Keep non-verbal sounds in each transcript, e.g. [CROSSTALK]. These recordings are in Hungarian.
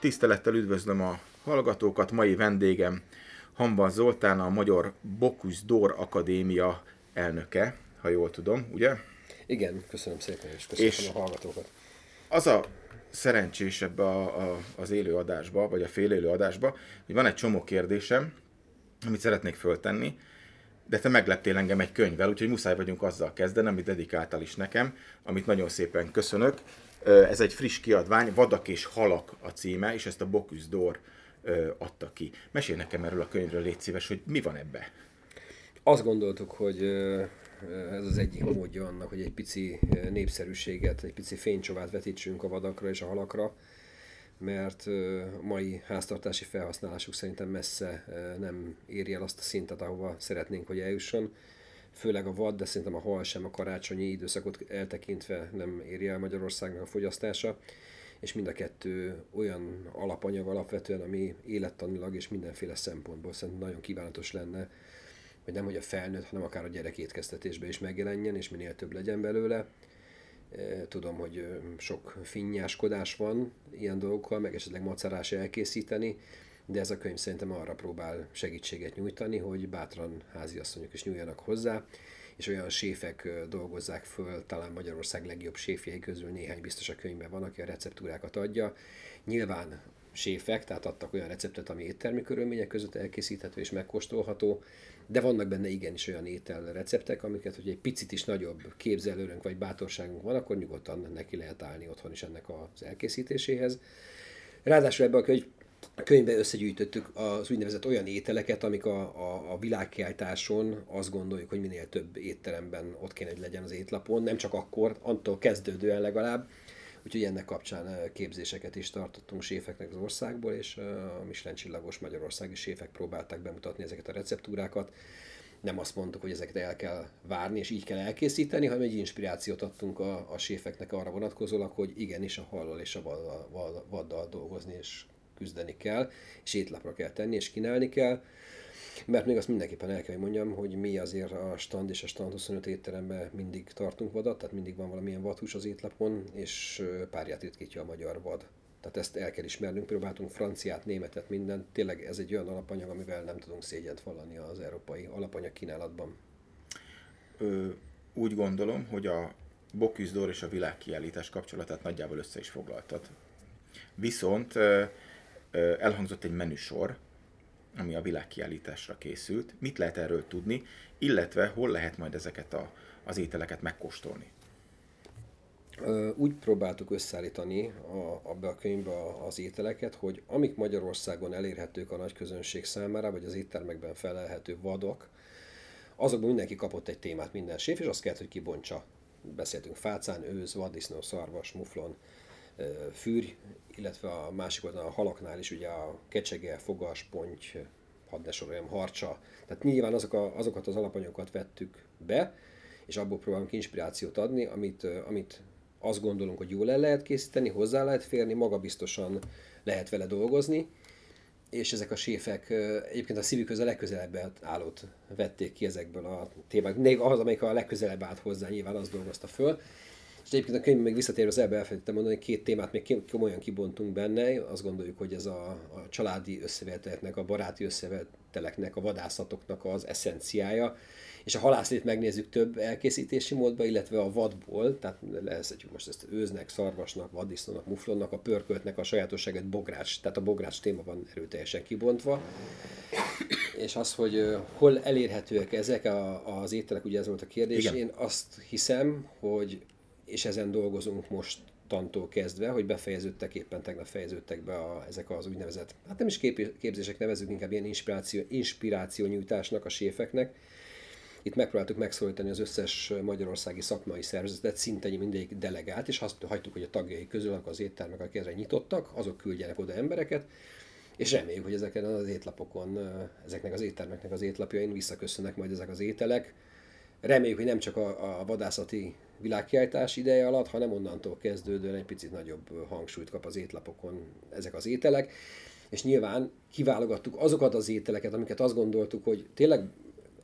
Tisztelettel üdvözlöm a hallgatókat, mai vendégem Hamban Zoltán, a Magyar Bokus Dór Akadémia elnöke, ha jól tudom, ugye? Igen, köszönöm szépen, és köszönöm és a hallgatókat. Az a szerencsés ebbe a, a, az élő adásba, vagy a félélő adásba, hogy van egy csomó kérdésem, amit szeretnék föltenni, de te megleptél engem egy könyvvel, úgyhogy muszáj vagyunk azzal kezdeni, amit dedikáltál is nekem, amit nagyon szépen köszönök. Ez egy friss kiadvány, Vadak és halak a címe, és ezt a Bocuse d'Or adta ki. Mesélj nekem erről a könyvről, légy szíves, hogy mi van ebbe? Azt gondoltuk, hogy ez az egyik módja annak, hogy egy pici népszerűséget, egy pici fénycsovát vetítsünk a vadakra és a halakra, mert a mai háztartási felhasználásuk szerintem messze nem éri el azt a szintet, ahova szeretnénk, hogy eljusson. Főleg a vad, de szerintem a hal sem a karácsonyi időszakot eltekintve nem éri el Magyarországnak a fogyasztása és mind a kettő olyan alapanyag alapvetően, ami élettanilag és mindenféle szempontból szerintem nagyon kívánatos lenne, hogy nem hogy a felnőtt, hanem akár a gyerek étkeztetésbe is megjelenjen, és minél több legyen belőle. E, tudom, hogy sok finnyáskodás van ilyen dolgokkal, meg esetleg macerás elkészíteni, de ez a könyv szerintem arra próbál segítséget nyújtani, hogy bátran háziasszonyok is nyúljanak hozzá, és olyan séfek dolgozzák föl, talán Magyarország legjobb séfjei közül néhány biztos a könyvben van, aki a receptúrákat adja. Nyilván séfek, tehát adtak olyan receptet, ami éttermi körülmények között elkészíthető és megkóstolható, de vannak benne igenis olyan étel receptek, amiket, hogy egy picit is nagyobb képzelőrünk vagy bátorságunk van, akkor nyugodtan neki lehet állni otthon is ennek az elkészítéséhez. Ráadásul ebben a könyv a könyvben összegyűjtöttük az úgynevezett olyan ételeket, amik a, a, a világkiáltáson azt gondoljuk, hogy minél több étteremben ott kéne, hogy legyen az étlapon, nem csak akkor, attól kezdődően legalább. Úgyhogy ennek kapcsán képzéseket is tartottunk séfeknek az országból, és a Michelin csillagos magyarországi séfek próbálták bemutatni ezeket a receptúrákat. Nem azt mondtuk, hogy ezeket el kell várni, és így kell elkészíteni, hanem egy inspirációt adtunk a, a séfeknek arra vonatkozólag, hogy igenis a hallal és a vaddal, vaddal dolgozni, és küzdeni kell, és étlapra kell tenni, és kínálni kell. Mert még azt mindenképpen el kell, hogy mondjam, hogy mi azért a stand és a stand 25 étteremben mindig tartunk vadat, tehát mindig van valamilyen vadhús az étlapon, és párját ritkítja a magyar vad. Tehát ezt el kell ismernünk, próbáltunk franciát, németet, mindent. Tényleg ez egy olyan alapanyag, amivel nem tudunk szégyent vallani az európai alapanyag kínálatban. Ö, úgy gondolom, hogy a Bocuse és a világkiállítás kapcsolatát nagyjából össze is foglaltad. Viszont elhangzott egy menüsor, ami a világkiállításra készült. Mit lehet erről tudni, illetve hol lehet majd ezeket a, az ételeket megkóstolni? Úgy próbáltuk összeállítani a, abba a könyvbe az ételeket, hogy amik Magyarországon elérhetők a nagy közönség számára, vagy az éttermekben felelhető vadok, azokban mindenki kapott egy témát, minden séf, és azt kellett, hogy kibontsa. Beszéltünk fácán, őz, vaddisznó, szarvas, muflon, fűr, illetve a másik oldalon a halaknál is ugye a kecsege, fogas, ponty, hadd ne soroljam, harcsa. Tehát nyilván azok a, azokat az alapanyagokat vettük be, és abból próbálunk inspirációt adni, amit, amit azt gondolunk, hogy jól el lehet készíteni, hozzá lehet férni, magabiztosan lehet vele dolgozni, és ezek a séfek egyébként a szívük a legközelebb állót vették ki ezekből a témák. Még az, amelyik a legközelebb állt hozzá, nyilván az dolgozta föl. És egyébként a könyv még visszatérve az ebbe elfelejtettem mondani, hogy két témát még komolyan kibontunk benne. Azt gondoljuk, hogy ez a, a családi összeveteleknek, a baráti összeveteleknek, a vadászatoknak az eszenciája. És a halászlét megnézzük több elkészítési módba, illetve a vadból, tehát lehezhetjük most ezt őznek, szarvasnak, vaddisznónak, muflonnak, a pörköltnek a sajátosságát bogrács, tehát a bogrács téma van erőteljesen kibontva. És az, hogy hol elérhetőek ezek a, az ételek, ugye ez volt a kérdés, Igen. én azt hiszem, hogy és ezen dolgozunk most tantól kezdve, hogy befejeződtek, éppen tegnap fejeződtek be a, ezek az úgynevezett, hát nem is kép, képzések nevezük, inkább ilyen inspiráció, inspiráció nyújtásnak a séfeknek. Itt megpróbáltuk megszólítani az összes magyarországi szakmai szervezetet, szinte mindegyik delegált, és azt hagytuk, hogy a tagjai közül az éttermek, akik ezre nyitottak, azok küldjenek oda embereket, és reméljük, hogy ezeken az étlapokon, ezeknek az éttermeknek az étlapjain visszaköszönnek majd ezek az ételek. Reméljük, hogy nem csak a, a vadászati világkiáltás ideje alatt, hanem onnantól kezdődően egy picit nagyobb hangsúlyt kap az étlapokon ezek az ételek. És nyilván kiválogattuk azokat az ételeket, amiket azt gondoltuk, hogy tényleg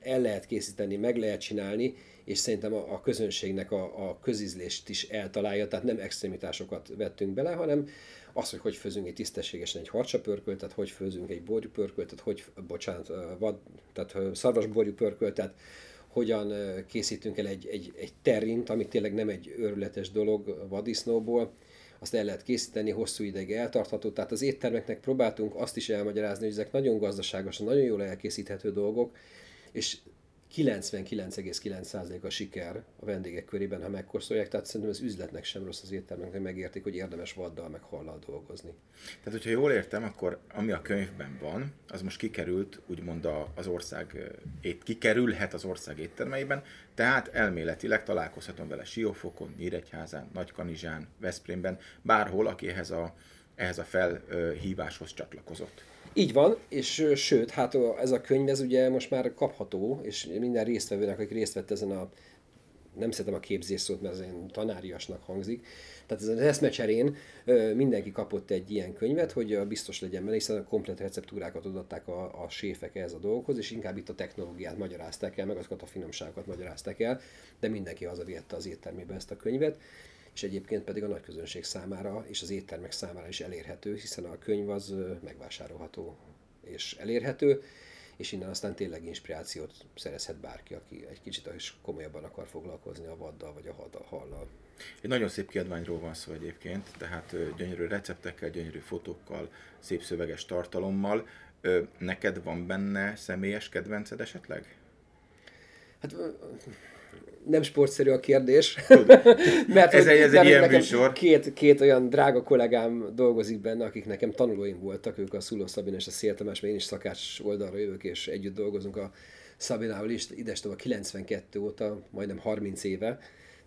el lehet készíteni, meg lehet csinálni, és szerintem a, a közönségnek a, a közizlést is eltalálja, tehát nem extremitásokat vettünk bele, hanem az, hogy hogy főzünk egy tisztességesen egy harcsapörköltet, hogy főzünk egy borjú pörköltet, hogy, bocsánat, vad, tehát szarvasborjú pörköltet, hogyan készítünk el egy, egy, egy terrint, ami tényleg nem egy őrületes dolog vadisznóból, azt el lehet készíteni, hosszú ideig eltartható. Tehát az éttermeknek próbáltunk azt is elmagyarázni, hogy ezek nagyon gazdaságosan, nagyon jól elkészíthető dolgok, és 99,9% a siker a vendégek körében, ha megkóstolják, tehát szerintem az üzletnek sem rossz az éttermeknek, megértik, hogy érdemes vaddal meg hallal dolgozni. Tehát, hogyha jól értem, akkor ami a könyvben van, az most kikerült, úgymond az ország, ét, kikerülhet az ország éttermeiben, tehát elméletileg találkozhatom vele Siófokon, Nyíregyházán, Nagykanizsán, Veszprémben, bárhol, aki ehhez a, ehhez a felhíváshoz csatlakozott. Így van, és sőt, hát ez a könyv, ez ugye most már kapható, és minden résztvevőnek, aki részt vett ezen a nem szeretem a képzés szót, mert ez ilyen tanáriasnak hangzik. Tehát ez az eszmecserén mindenki kapott egy ilyen könyvet, hogy biztos legyen benne, hiszen a komplet receptúrákat adatták a, a séfek ehhez a dolgokhoz, és inkább itt a technológiát magyarázták el, meg azokat a finomságokat magyarázták el, de mindenki hazavihette az éttermébe ezt a könyvet és egyébként pedig a nagy közönség számára és az éttermek számára is elérhető, hiszen a könyv az megvásárolható és elérhető, és innen aztán tényleg inspirációt szerezhet bárki, aki egy kicsit is komolyabban akar foglalkozni a vaddal vagy a hallal. Egy nagyon szép kiadványról van szó egyébként, tehát gyönyörű receptekkel, gyönyörű fotókkal, szép szöveges tartalommal. Neked van benne személyes kedvenced esetleg? Hát nem sportszerű a kérdés. [LAUGHS] mert ez, egy, ez egy ilyen műsor. Két, két olyan drága kollégám dolgozik benne, akik nekem tanulóim voltak, ők a Szuló Szabin és a Szél Tamás, mert én is szakács oldalra jövök, és együtt dolgozunk a Szabinával is, idestől a 92 óta, majdnem 30 éve,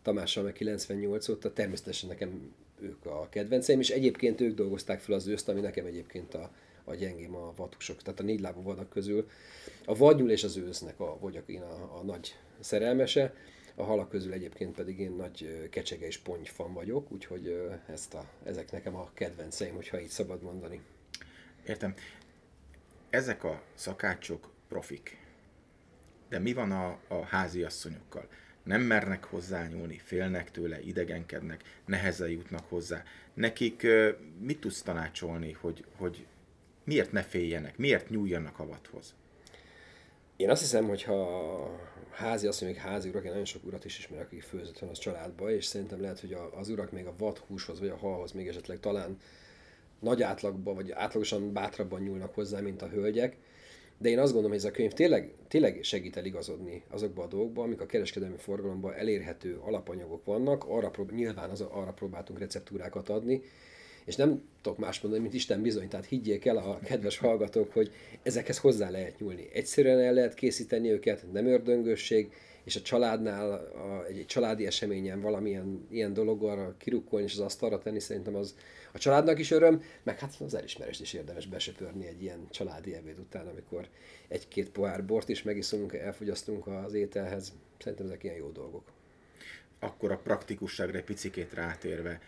Tamással meg 98 óta, természetesen nekem ők a kedvenceim, és egyébként ők dolgozták fel az őszt, ami nekem egyébként a, a gyengém a vatusok, tehát a négy lábú vadak közül. A vadnyul és az ősznek a, vagyok én a, a nagy szerelmese. A halak közül egyébként pedig én nagy kecsege és pontyfan vagyok, úgyhogy ezt a, ezek nekem a kedvenceim, hogyha így szabad mondani. Értem. Ezek a szakácsok profik. De mi van a, a háziasszonyokkal? Nem mernek hozzányúlni, félnek tőle, idegenkednek, nehezen jutnak hozzá. Nekik mit tudsz tanácsolni, hogy, hogy miért ne féljenek, miért nyúljanak a vadhoz? Én azt hiszem, hogy ha házi, azt mondjuk házi urak, én nagyon sok urat is ismerek, akik főzött van az családba, és szerintem lehet, hogy az urak még a vadhúshoz vagy a halhoz még esetleg talán nagy átlagban, vagy átlagosan bátrabban nyúlnak hozzá, mint a hölgyek. De én azt gondolom, hogy ez a könyv tényleg, tényleg segít eligazodni azokba a dolgokba, amik a kereskedelmi forgalomban elérhető alapanyagok vannak. Arra prób- nyilván az, arra próbáltunk receptúrákat adni, és nem tudok más mondani, mint Isten bizony, tehát higgyék el a kedves hallgatók, hogy ezekhez hozzá lehet nyúlni. Egyszerűen el lehet készíteni őket, nem ördöngösség, és a családnál, a, egy, egy családi eseményen valamilyen ilyen dolog arra kirukkolni és az asztalra tenni, szerintem az a családnak is öröm, meg hát az elismerést is érdemes besöpörni egy ilyen családi ebéd után, amikor egy-két pohár bort is megiszunk, elfogyasztunk az ételhez. Szerintem ezek ilyen jó dolgok. Akkor a praktikusságra egy picikét rátérve,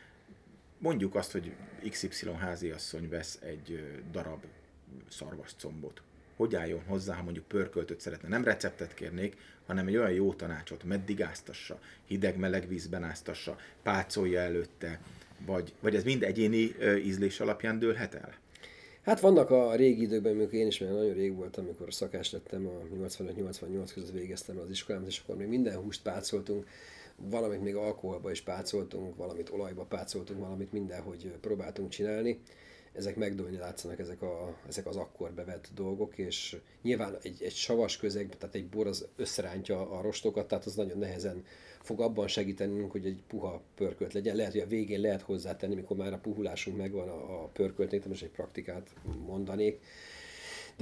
mondjuk azt, hogy XY háziasszony vesz egy darab szarvascombot. Hogy álljon hozzá, ha mondjuk pörköltöt szeretne? Nem receptet kérnék, hanem egy olyan jó tanácsot, meddig áztassa, hideg-meleg vízben áztassa, pácolja előtte, vagy, vagy ez mind egyéni ízlés alapján dőlhet el? Hát vannak a régi időkben, amikor én is mert nagyon rég voltam, amikor szakás lettem, a 85-88 között végeztem az iskolámat, és akkor még minden húst pácoltunk, valamit még alkoholba is pácoltunk, valamit olajba pácoltunk, valamit mindenhogy próbáltunk csinálni. Ezek megdőlni látszanak, ezek, a, ezek az akkor bevett dolgok, és nyilván egy, egy savas közeg, tehát egy bor az összerántja a rostokat, tehát az nagyon nehezen fog abban segítenünk, hogy egy puha pörkölt legyen. Lehet, hogy a végén lehet hozzátenni, mikor már a puhulásunk megvan a, a pörköltnek, most egy praktikát mondanék,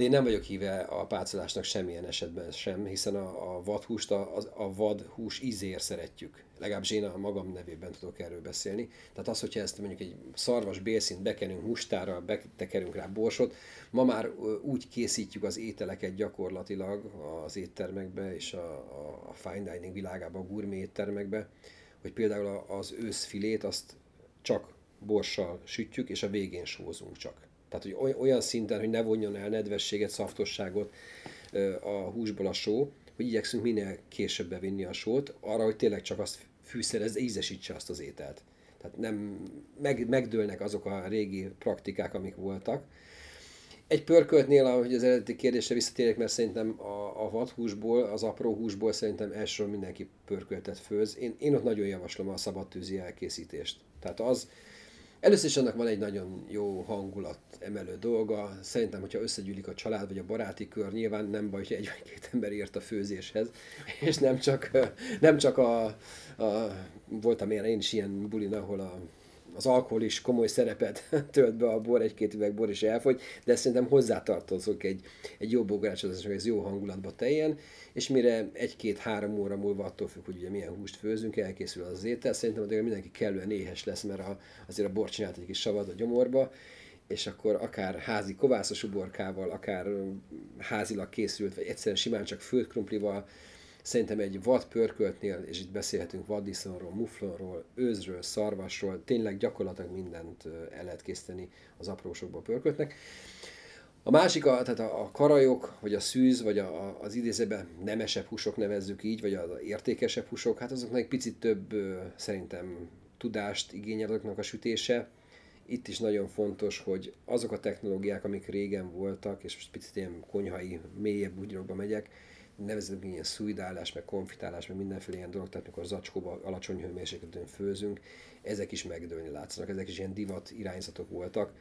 de én nem vagyok híve a pácolásnak semmilyen esetben sem, hiszen a, a vadhúst, a, a vadhús ízér szeretjük. Legalábbis én a magam nevében tudok erről beszélni. Tehát az, hogyha ezt mondjuk egy szarvas bélszint bekenünk hustára, betekerünk rá borsot, ma már úgy készítjük az ételeket gyakorlatilag az éttermekbe és a, a, fine dining világában, a gourmet éttermekbe, hogy például az őszfilét azt csak borssal sütjük, és a végén sózunk csak. Tehát, hogy olyan szinten, hogy ne vonjon el nedvességet, szaftosságot a húsból a só, hogy igyekszünk minél később bevinni a sót, arra, hogy tényleg csak azt fűszerezze, ízesítse azt az ételt. Tehát nem, meg, megdőlnek azok a régi praktikák, amik voltak. Egy pörköltnél, ahogy az eredeti kérdésre visszatérek, mert szerintem a, a vadhúsból, az apró húsból szerintem elsőről mindenki pörköltet főz. Én, én ott nagyon javaslom a szabadtűzi elkészítést. Tehát az, Először is annak van egy nagyon jó hangulat emelő dolga. Szerintem, hogyha összegyűlik a család vagy a baráti kör, nyilván nem baj, hogy egy vagy két ember ért a főzéshez, [LAUGHS] és nem csak, nem csak a, a voltam én, én is ilyen bulin, ahol a az alkohol is komoly szerepet [LAUGHS] tölt be a bor, egy-két üveg bor is elfogy, de szerintem hozzátartozok egy, egy jó bográcsozásnak, ez jó hangulatba teljen, és mire egy-két-három óra múlva attól függ, hogy ugye milyen húst főzünk, elkészül az étel, szerintem addig mindenki kellően éhes lesz, mert a, azért a bor csinált egy kis savad a gyomorba, és akkor akár házi kovászos uborkával, akár házilag készült, vagy egyszerűen simán csak főtt krumplival, Szerintem egy vad pörköltnél, és itt beszélhetünk vaddisznóról, muflonról, őzről, szarvasról, tényleg gyakorlatilag mindent el lehet készíteni az aprósokba pörköltnek. A másik, a, tehát a, a karajok, vagy a szűz, vagy a, a, az idézőben nemesebb húsok nevezzük így, vagy az értékesebb húsok, hát azoknak egy picit több szerintem tudást igényel azoknak a sütése. Itt is nagyon fontos, hogy azok a technológiák, amik régen voltak, és most picit ilyen konyhai, mélyebb úgyrokba megyek, nevezünk ilyen szújdálás, meg konfitálás, meg mindenféle ilyen dolog, tehát mikor zacskóba alacsony hőmérsékleten főzünk, ezek is megdőlni látszanak, ezek is ilyen divat irányzatok voltak.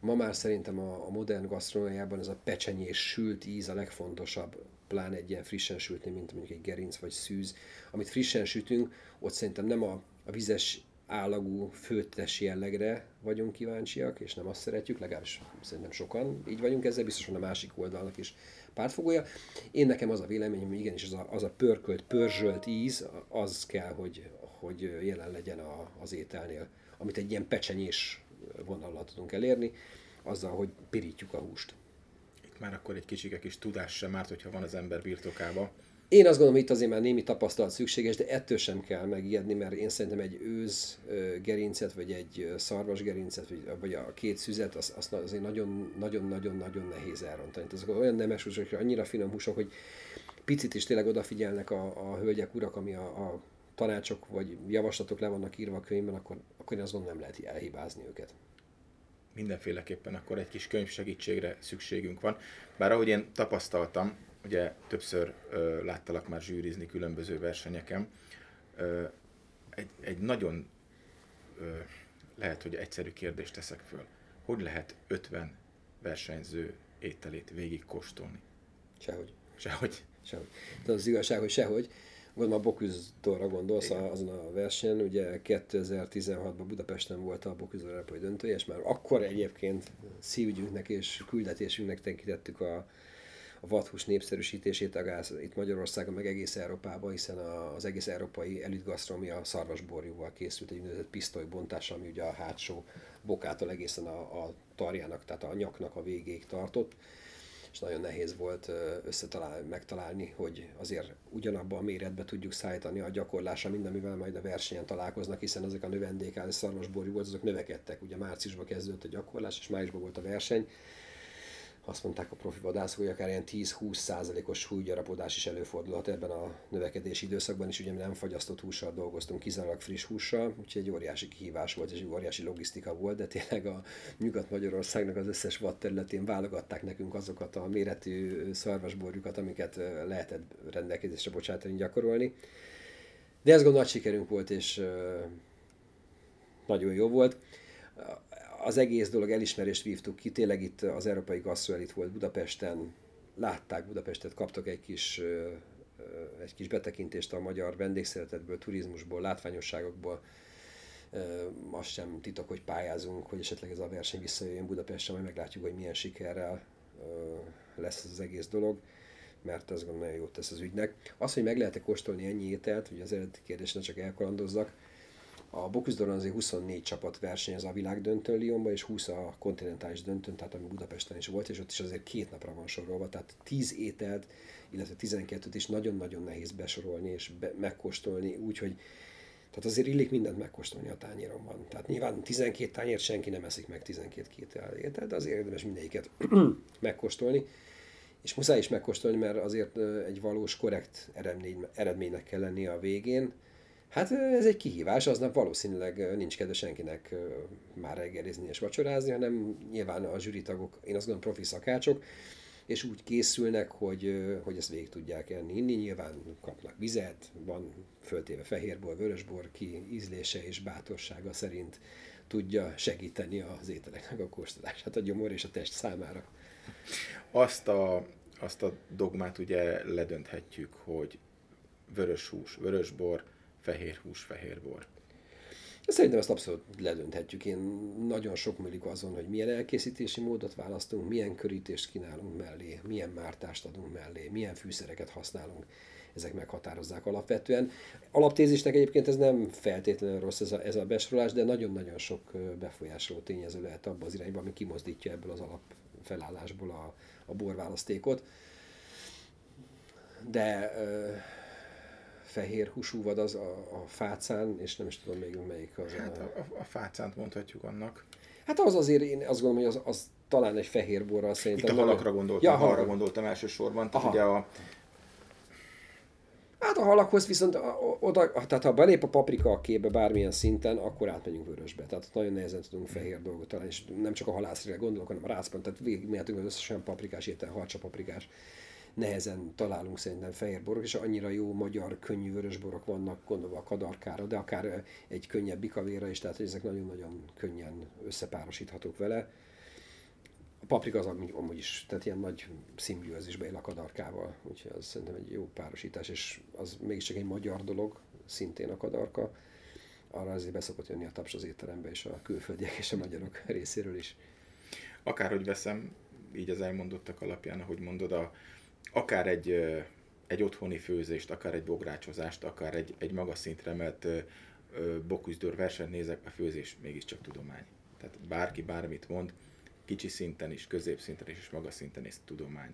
Ma már szerintem a, a modern gasztronómiában ez a pecsenyés sült íz a legfontosabb, pláne egy ilyen frissen sültnél, mint mondjuk egy gerinc vagy szűz. Amit frissen sütünk, ott szerintem nem a, a vizes állagú főttes jellegre vagyunk kíváncsiak, és nem azt szeretjük, legalábbis szerintem sokan így vagyunk ezzel, biztosan a másik oldalnak is pártfogója. Én nekem az a véleményem, hogy igenis az a, az a pörkölt, pörzsölt íz, az kell, hogy, hogy jelen legyen a, az ételnél, amit egy ilyen pecsenyés vonallal tudunk elérni, azzal, hogy pirítjuk a húst. Itt már akkor egy kicsike kis tudás sem árt, hogyha van az ember birtokába. Én azt gondolom, itt azért már némi tapasztalat szükséges, de ettől sem kell megijedni, mert én szerintem egy őz gerincet, vagy egy szarvas gerincet, vagy, a két szüzet, azt, azt azért nagyon-nagyon-nagyon nehéz elrontani. Azok olyan nemes húsok, annyira finom húsok, hogy picit is tényleg odafigyelnek a, a hölgyek, urak, ami a, a tanácsok vagy javaslatok le vannak írva a könyvben, akkor, akkor én azt gondolom nem lehet elhibázni őket. Mindenféleképpen akkor egy kis könyv segítségre szükségünk van. Bár ahogy én tapasztaltam, ugye többször ö, láttalak már zsűrizni különböző versenyeken. Ö, egy, egy nagyon ö, lehet, hogy egyszerű kérdést teszek föl. Hogy lehet 50 versenyző ételét végig kóstolni? Sehogy. Sehogy. Sehogy. De az igazság, hogy sehogy. Gondolom a Boküzdorra gondolsz Igen. azon a versenyen, ugye 2016-ban Budapesten volt a Boküzdor Európai döntője, és már akkor egyébként szívügyünknek és küldetésünknek tekintettük a, a vadhús népszerűsítését agász, itt Magyarországon, meg egész Európában, hiszen az egész európai elitgasztrómia szarvasborjúval készült egy úgynevezett pisztolybontás, ami ugye a hátsó bokától egészen a, a tarjának, tehát a nyaknak a végéig tartott és nagyon nehéz volt összetalálni, megtalálni, hogy azért ugyanabban a méretbe tudjuk szállítani a gyakorlásra, mint amivel majd a versenyen találkoznak, hiszen ezek a növendékállás szarvasborjú volt, azok növekedtek. Ugye márciusban kezdődött a gyakorlás, és májusban volt a verseny, azt mondták a profi vadászok, hogy akár ilyen 10-20 százalékos súlygyarapodás is előfordulhat ebben a növekedési időszakban is, ugye mi nem fagyasztott hússal dolgoztunk, kizárólag friss hússal, úgyhogy egy óriási kihívás volt, és egy óriási logisztika volt, de tényleg a Nyugat-Magyarországnak az összes vad területén válogatták nekünk azokat a méretű szarvasborjukat, amiket lehetett rendelkezésre bocsátani, gyakorolni. De ez gondolat sikerünk volt, és nagyon jó volt az egész dolog elismerést vívtuk ki, tényleg itt az Európai Gasztroelit volt Budapesten, látták Budapestet, kaptak egy kis, egy kis betekintést a magyar vendégszeretetből, turizmusból, látványosságokból. Azt sem titok, hogy pályázunk, hogy esetleg ez a verseny visszajöjjön Budapestre, majd meglátjuk, hogy milyen sikerrel lesz ez az egész dolog mert ez gondolom nagyon jót tesz az ügynek. Az, hogy meg lehet-e kóstolni ennyi ételt, hogy az eredeti kérdés csak elkalandozzak, a Bocuse azért 24 csapat versenyez a világdöntőn Lyonban, és 20 a kontinentális döntőn, tehát ami Budapesten is volt, és ott is azért két napra van sorolva, tehát 10 ételt, illetve 12-t is nagyon-nagyon nehéz besorolni és be, megkóstolni, úgyhogy tehát azért illik mindent megkóstolni a tányéron van. Tehát nyilván 12 tányért senki nem eszik meg 12 két ételt, de azért érdemes mindegyiket [CLEARS THROAT] megkóstolni. és muszáj is megkóstolni, mert azért egy valós, korrekt eredmény, eredménynek kell lennie a végén. Hát ez egy kihívás, aznap valószínűleg nincs kedve senkinek már reggelizni és vacsorázni, hanem nyilván a zsűritagok, én azt gondolom profi szakácsok, és úgy készülnek, hogy, hogy ezt végig tudják enni, inni. Nyilván kapnak vizet, van föltéve fehérbor, vörösbor, ki ízlése és bátorsága szerint tudja segíteni az ételeknek a kóstolását a gyomor és a test számára. Azt a, azt a dogmát ugye ledönthetjük, hogy vörös hús, vörös bor, fehér hús, fehér bor. Szerintem ezt abszolút ledönthetjük. Én nagyon sok múlik azon, hogy milyen elkészítési módot választunk, milyen körítést kínálunk mellé, milyen mártást adunk mellé, milyen fűszereket használunk. Ezek meghatározzák alapvetően. Alaptézisnek egyébként ez nem feltétlenül rossz ez a, ez a besorolás, de nagyon-nagyon sok befolyásoló tényező lehet abban az irányban, ami kimozdítja ebből az alapfelállásból a, a borválasztékot. De fehér húsú vad az a, a fácán, és nem is tudom még melyik az. Hát a, a, a fácánt mondhatjuk annak. Hát az azért, én azt gondolom, hogy az, az talán egy fehér borral szerintem. Itt a halakra gondoltam, ja, halakra. arra gondoltam elsősorban. Tehát Aha. ugye a, Hát a halakhoz viszont oda, tehát ha belép a paprika a képbe bármilyen szinten, akkor átmegyünk vörösbe. Tehát nagyon nehezen tudunk fehér dolgot találni, és nem csak a halászrére gondolok, hanem a rácban, tehát végigmehetünk az összes olyan paprikás étel, harcsa paprikás nehezen találunk szerintem fehér borok, és annyira jó magyar könnyű vörös borok vannak, gondolva a kadarkára, de akár egy könnyebb bikavéra is, tehát ezek nagyon-nagyon könnyen összepárosíthatók vele. A paprika az amúgy is, tehát ilyen nagy szimbiózisbe él a kadarkával, úgyhogy az szerintem egy jó párosítás, és az mégiscsak egy magyar dolog, szintén a kadarka. Arra azért beszokott jönni a taps az étterembe, és a külföldiek és a magyarok részéről is. Akárhogy veszem, így az elmondottak alapján, ahogy mondod, a, akár egy, egy otthoni főzést, akár egy bográcsozást, akár egy, egy magas szintre emelt boküzdőr versenyt nézek, a főzés mégiscsak tudomány. Tehát bárki bármit mond, kicsi szinten is, középszinten is, és magas szinten is tudomány.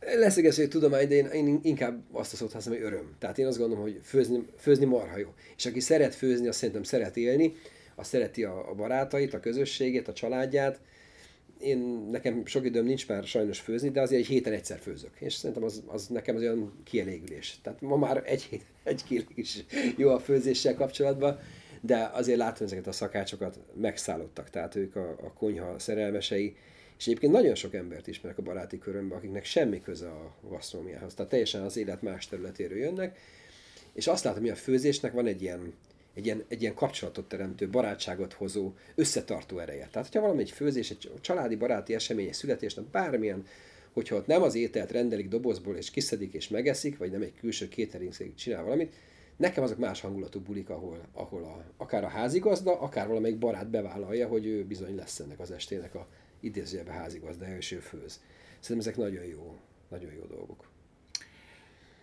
Leszögező, hogy tudomány, de én, én inkább azt a szót hogy öröm. Tehát én azt gondolom, hogy főzni, főzni marha jó. És aki szeret főzni, azt szerintem szeret élni, azt szereti a, a barátait, a közösségét, a családját, én, nekem sok időm nincs már sajnos főzni, de azért egy héten egyszer főzök. És szerintem az, az nekem az olyan kielégülés. Tehát ma már egy hét, egy kiló is jó a főzéssel kapcsolatban, de azért látom ezeket a szakácsokat megszállottak, tehát ők a, a konyha szerelmesei, és egyébként nagyon sok embert ismerek a baráti körömben, akiknek semmi köze a gasztronómiához. Tehát teljesen az élet más területéről jönnek, és azt látom, hogy a főzésnek van egy ilyen egy ilyen, egy ilyen kapcsolatot teremtő, barátságot hozó, összetartó ereje. Tehát, hogyha valami egy főzés, egy családi baráti esemény, egy születésnap, bármilyen, hogyha ott nem az ételt rendelik dobozból, és kiszedik és megeszik, vagy nem egy külső catering csinál valamit, nekem azok más hangulatú bulik, ahol, ahol a, akár a házigazda, akár valamelyik barát bevállalja, hogy ő bizony lesz ennek az estének a idézőjebe házigazda, és ő főz. Szerintem ezek nagyon jó, nagyon jó dolgok.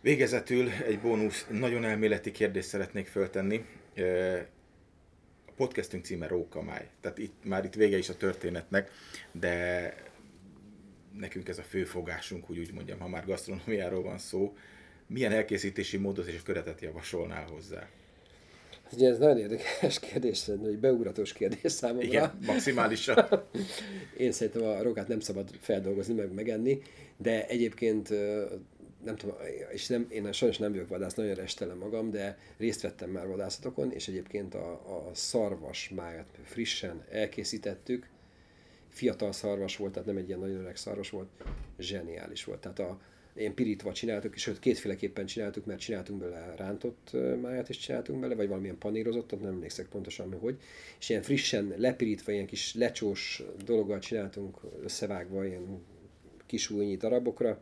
Végezetül egy bónusz, nagyon elméleti kérdést szeretnék föltenni. A podcastünk címe Rókamáj. Tehát itt már itt vége is a történetnek, de nekünk ez a főfogásunk, hogy úgy mondjam, ha már gasztronómiáról van szó. Milyen elkészítési módot és köretet javasolnál hozzá? Ugye ez nagyon érdekes kérdés, egy beugratos kérdés számomra. Igen, maximálisan. [LAUGHS] Én szerintem a rokát nem szabad feldolgozni, meg megenni, de egyébként nem tudom, és nem, én sajnos nem vagyok vadász, nagyon restelem magam, de részt vettem már vadászatokon, és egyébként a, a szarvas májat frissen elkészítettük, fiatal szarvas volt, tehát nem egy ilyen nagyon öreg szarvas volt, zseniális volt. Tehát a, ilyen pirítva csináltuk, és sőt kétféleképpen csináltuk, mert csináltunk bele rántott máját is csináltunk bele, vagy valamilyen panírozottat, nem emlékszek pontosan, hogy. És ilyen frissen lepirítva, ilyen kis lecsós dologgal csináltunk, összevágva ilyen kis újnyi darabokra,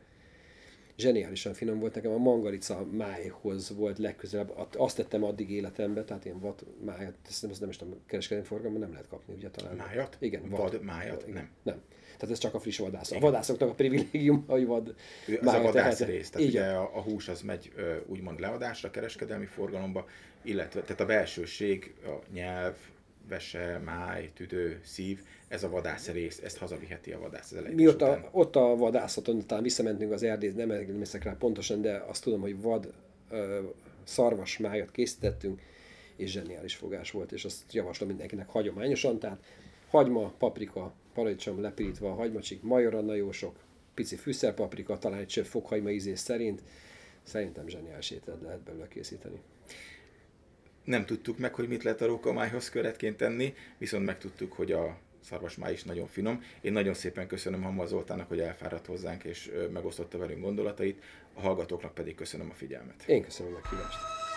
zseniálisan finom volt. Nekem a mangalica májhoz volt legközelebb, azt tettem addig életembe, tehát én vad májat, ezt nem, is tudom, kereskedelmi forgalomban nem lehet kapni, ugye talán. Májat? Igen, vad. vad májat? Igen. Nem. Nem. Tehát ez csak a friss vadászok. A vadászoknak a privilégium, hogy vad Ez a vadász rész, tehát ugye a, a, hús az megy úgymond leadásra, kereskedelmi forgalomba, illetve tehát a belsőség, a nyelv, vese, máj, tüdő, szív, ez a vadász rész, ezt hazaviheti a vadász. Mi ott a, ott a vadászaton, talán visszamentünk az erdélyt, nem emlékszek rá pontosan, de azt tudom, hogy vad ö, szarvas májat készítettünk, és zseniális fogás volt, és azt javaslom mindenkinek hagyományosan, tehát hagyma, paprika, paradicsom lepirítva, hagymacsik, majoranna jó sok, pici fűszerpaprika, talán egy csöpp fokhagyma ízés szerint. Szerintem zseniális ételt lehet belőle készíteni. Nem tudtuk meg, hogy mit lehet a rókamájhoz köretként tenni, viszont megtudtuk, hogy a szarvasmáj is nagyon finom. Én nagyon szépen köszönöm Hamma Zoltának, hogy elfáradt hozzánk és megosztotta velünk gondolatait, a hallgatóknak pedig köszönöm a figyelmet. Én köszönöm a kívást.